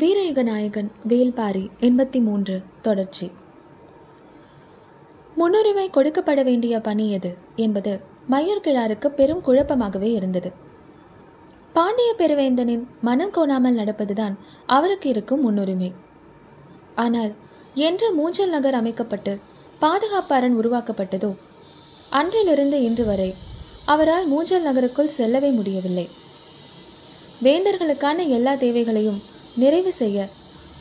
வீரயுக நாயகன் வேல்பாரி எண்பத்தி மூன்று தொடர்ச்சி. முன்னுரிமை கொடுக்கப்பட வேண்டிய பணி எது? என்பது மயூர்கிழாருக்கு பெரும் குழப்பமாகவே இருந்தது. பாண்டிய பெருவேந்தனின் மனம் கோணாமல் நடப்பதுதான் அவருக்கு இருக்கும் முன்னுரிமை. ஆனால் என்று மூஞ்சல் நகர் அமைக்கப்பட்டு பாதுகாப்பு அரண் உருவாக்கப்பட்டதோ அன்றிலிருந்து இன்று வரை அவரால் மூஞ்சல் நகருக்குள் செல்லவே முடியவில்லை. வேந்தர்களுக்கான எல்லா தேவைகளையும் நிறைவு செய்ய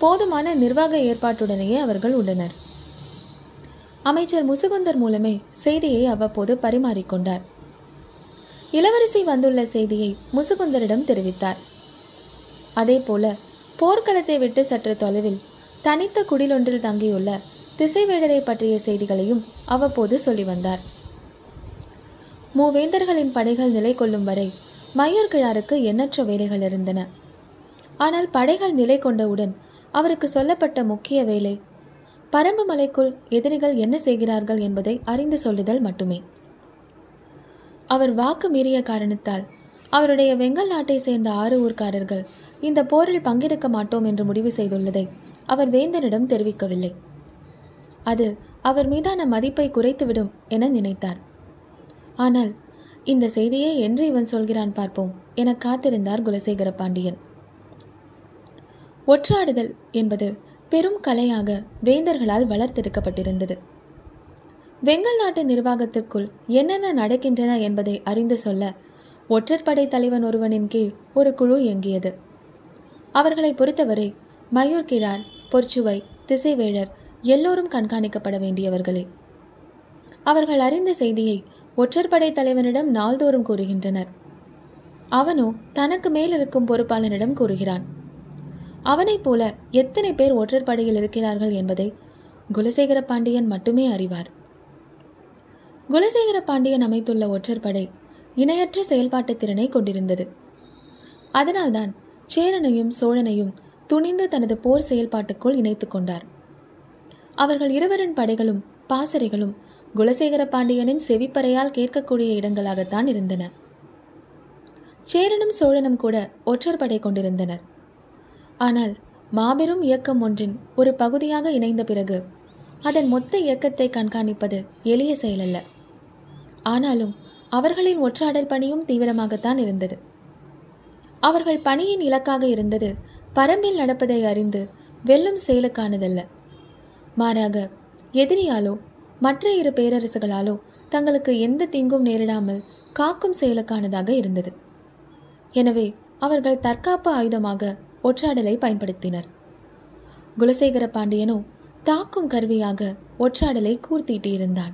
போதுமான நிர்வாக ஏற்பாட்டுடனேயே அவர்கள் உள்ளனர். அமைச்சர் முசுகுந்தர் மூலமே செய்தியை அவ்வப்போது பரிமாறிக்கொண்டார். இளவரசி வந்துள்ள செய்தியை முசுகுந்தரிடம் தெரிவித்தார். அதேபோல போர்க்களத்தை விட்டு சற்று தொலைவில் தனித்த குடிலொன்றில் தங்கியுள்ள திசைவேடரை பற்றிய செய்திகளையும் அவ்வப்போது சொல்லி வந்தார். மூவேந்தர்களின் படைகள் நிலை கொள்ளும் வரை மையூர் கிழாருக்கு எண்ணற்ற வேலைகள் இருந்தன. ஆனால் படைகள் நிலை கொண்டவுடன் அவருக்கு சொல்லப்பட்ட முக்கிய வேலை பரம்பு மலைக்குள் எதிரிகள் என்ன செய்கிறார்கள் என்பதை அறிந்து சொல்லுதல் மட்டுமே. அவர் வாக்கு மீறிய காரணத்தால் அவருடைய வெங்கல் நாட்டை சேர்ந்த ஆறு ஊர்க்காரர்கள் இந்த போரில் பங்கெடுக்க மாட்டோம் என்று முடிவு செய்துள்ளதை அவர் வேந்தனிடம் தெரிவிக்கவில்லை. அது அவர் மீதான மதிப்பை குறைத்துவிடும் என நினைத்தார். ஆனால் இந்த செய்தியை என்று இவன் சொல்கிறான் பார்ப்போம் என காத்திருந்தார் குலசேகர பாண்டியன். ஒற்றாடுதல் என்பது பெரும் கலையாக வேந்தர்களால் வளர்த்தெடுக்கப்பட்டிருந்தது. வெங்கல் நாட்டு நிர்வாகத்திற்குள் என்னென்ன நடக்கின்றன என்பதை அறிந்து சொல்ல ஒற்றற்படை தலைவன் ஒருவனின் கீழ் ஒரு குழு இயங்கியது. அவர்களை பொறுத்தவரை மயூர் கிழார் பொற்சுவை திசைவேழர் எல்லோரும் கண்காணிக்கப்பட வேண்டியவர்களே. அவர்கள் அறிந்த செய்தியை ஒற்றற்படை தலைவனிடம் நாள்தோறும் கூறுகின்றனர். அவனோ தனக்கு மேல் இருக்கும் பொறுப்பாளனிடம் கூறுகிறான். அவனைப் போல எத்தனை பேர் ஒற்றற்படையில் இருக்கிறார்கள் என்பதை குலசேகர பாண்டியன் மட்டுமே அறிவார். குலசேகர பாண்டியன் அமைத்துள்ள ஒற்றற்படை இணையற்ற செயல்பாட்டு திறனை கொண்டிருந்தது. அதனால்தான் சேரனையும் சோழனையும் துணிந்து தனது போர் செயல்பாட்டுக்குள் இணைத்துக் கொண்டார். அவர்கள் இருவரின் படைகளும் பாசறைகளும் குலசேகர பாண்டியனின் செவிப்பறையால் கேட்கக்கூடிய இடங்களாகத்தான் இருந்தன. சேரனும் சோழனும் கூட ஒற்றற்படை கொண்டிருந்தனர். ஆனால் மாபெரும் இயக்கம் ஒன்றின் ஒரு பகுதியாக இணைந்த பிறகு அதன் மொத்த இயக்கத்தை கண்காணிப்பது எளிய செயலல்ல. ஆனாலும் அவர்களின் ஒற்றாடல் பணியும் தீவிரமாகத்தான் இருந்தது. அவர்கள் பணியின் இலக்காக இருந்தது பரம்பில் நடப்பதை அறிந்து வெல்லும் செயலுக்கானதல்ல. மாறாக எதிரியாலோ மற்ற இரு பேரரசுகளாலோ தங்களுக்கு எந்த தீங்கும் நேரிடாமல் காக்கும் செயலுக்கானதாக இருந்தது. எனவே அவர்கள் தற்காப்பு ஆயுதமாக ஒற்றாடலை பயன்படுத்தினர். குலசேகர பாண்டியனோ தாக்கும் கருவியாக ஒற்றாடலை கூர்த்தீட்டியிருந்தான்